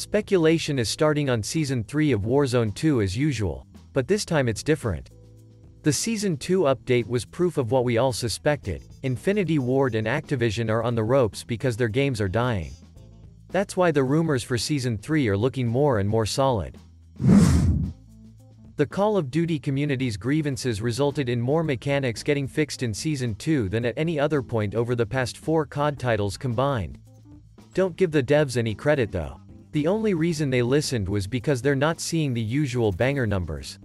Speculation is starting on Season 3 of Warzone 2 as usual, but this time it's different. The Season 2 update was proof of what we all suspected, Infinity Ward and Activision are on the ropes because their games are dying. That's why the rumors for Season 3 are looking more and more solid. The Call of Duty community's grievances resulted in more mechanics getting fixed in Season 2 than at any other point over the past four COD titles combined. Don't give the devs any credit though. The only reason they listened was because they're not seeing the usual banger numbers.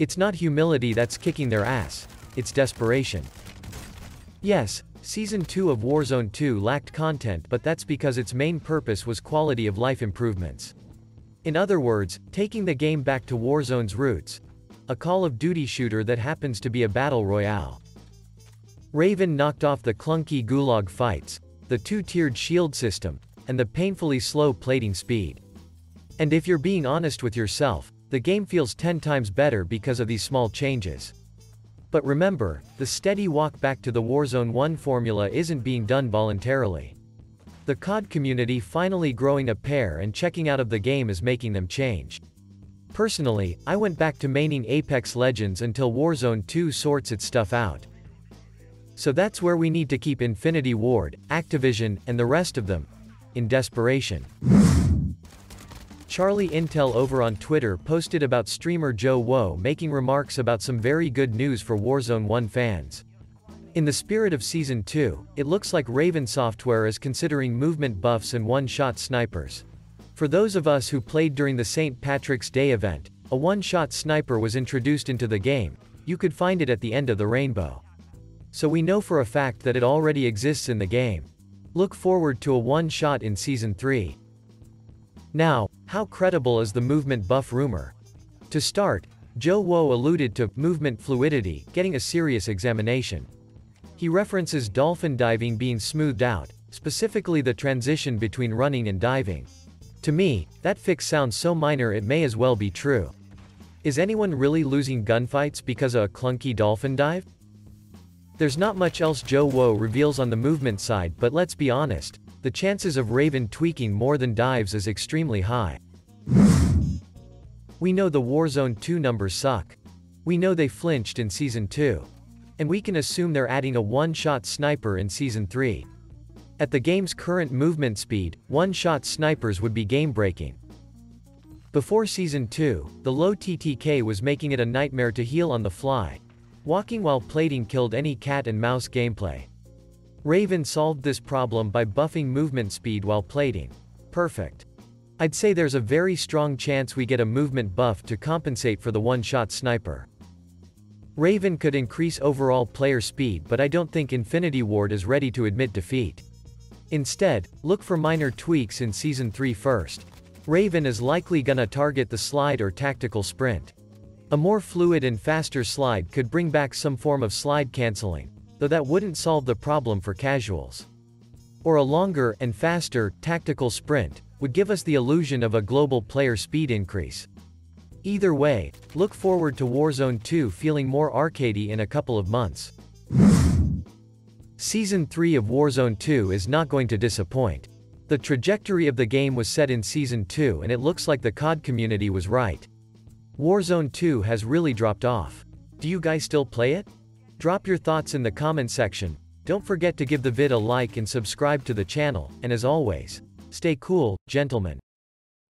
It's not humility that's kicking their ass, it's desperation. Yes, Season 2 of Warzone 2 lacked content but that's because its main purpose was quality of life improvements. In other words, taking the game back to Warzone's roots. A Call of Duty shooter that happens to be a battle royale. Raven knocked off the clunky gulag fights, the two-tiered shield system, and the painfully slow plating speed. And if you're being honest with yourself, the game feels 10 times better because of these small changes. But remember, the steady walk back to the Warzone 1 formula isn't being done voluntarily. The COD community finally growing a pair and checking out of the game is making them change. Personally, I went back to maining Apex Legends until Warzone 2 sorts its stuff out. So that's where we need to keep Infinity Ward, Activision, and the rest of them. In desperation. Charlie Intel over on Twitter posted about streamer JoeWo making remarks about some very good news for Warzone 1 fans. In the spirit of Season 2, it looks like Raven Software is considering movement buffs and one-shot snipers. For those of us who played during the St. Patrick's Day event, a one-shot sniper was introduced into the game, you could find it at the end of the rainbow. So we know for a fact that it already exists in the game. Look forward to a one-shot in Season 3. Now, how credible is the movement buff rumor? To start, JoeWo alluded to movement fluidity getting a serious examination. He references dolphin diving being smoothed out, specifically the transition between running and diving. To me, that fix sounds so minor it may as well be true. Is anyone really losing gunfights because of a clunky dolphin dive? There's not much else JoeWo reveals on the movement side but let's be honest, the chances of Raven tweaking more than dives is extremely high. We know the Warzone 2 numbers suck. We know they flinched in Season 2. And we can assume they're adding a one-shot sniper in Season 3. At the game's current movement speed, one-shot snipers would be game-breaking. Before Season 2, the low TTK was making it a nightmare to heal on the fly. Walking while plating killed any cat and mouse gameplay. Raven solved this problem by buffing movement speed while plating. Perfect. I'd say there's a very strong chance we get a movement buff to compensate for the one-shot sniper. Raven could increase overall player speed but I don't think Infinity Ward is ready to admit defeat. Instead, look for minor tweaks in Season 3 first. Raven is likely gonna target the slide or tactical sprint. A more fluid and faster slide could bring back some form of slide canceling, though that wouldn't solve the problem for casuals. Or a longer, and faster, tactical sprint, would give us the illusion of a global player speed increase. Either way, look forward to Warzone 2 feeling more arcadey in a couple of months. Season 3 of Warzone 2 is not going to disappoint. The trajectory of the game was set in Season 2 and it looks like the COD community was right. Warzone 2 has really dropped off. Do you guys still play it? Drop your thoughts in the comment section, don't forget to give the vid a like and subscribe to the channel, and as always, stay cool, gentlemen.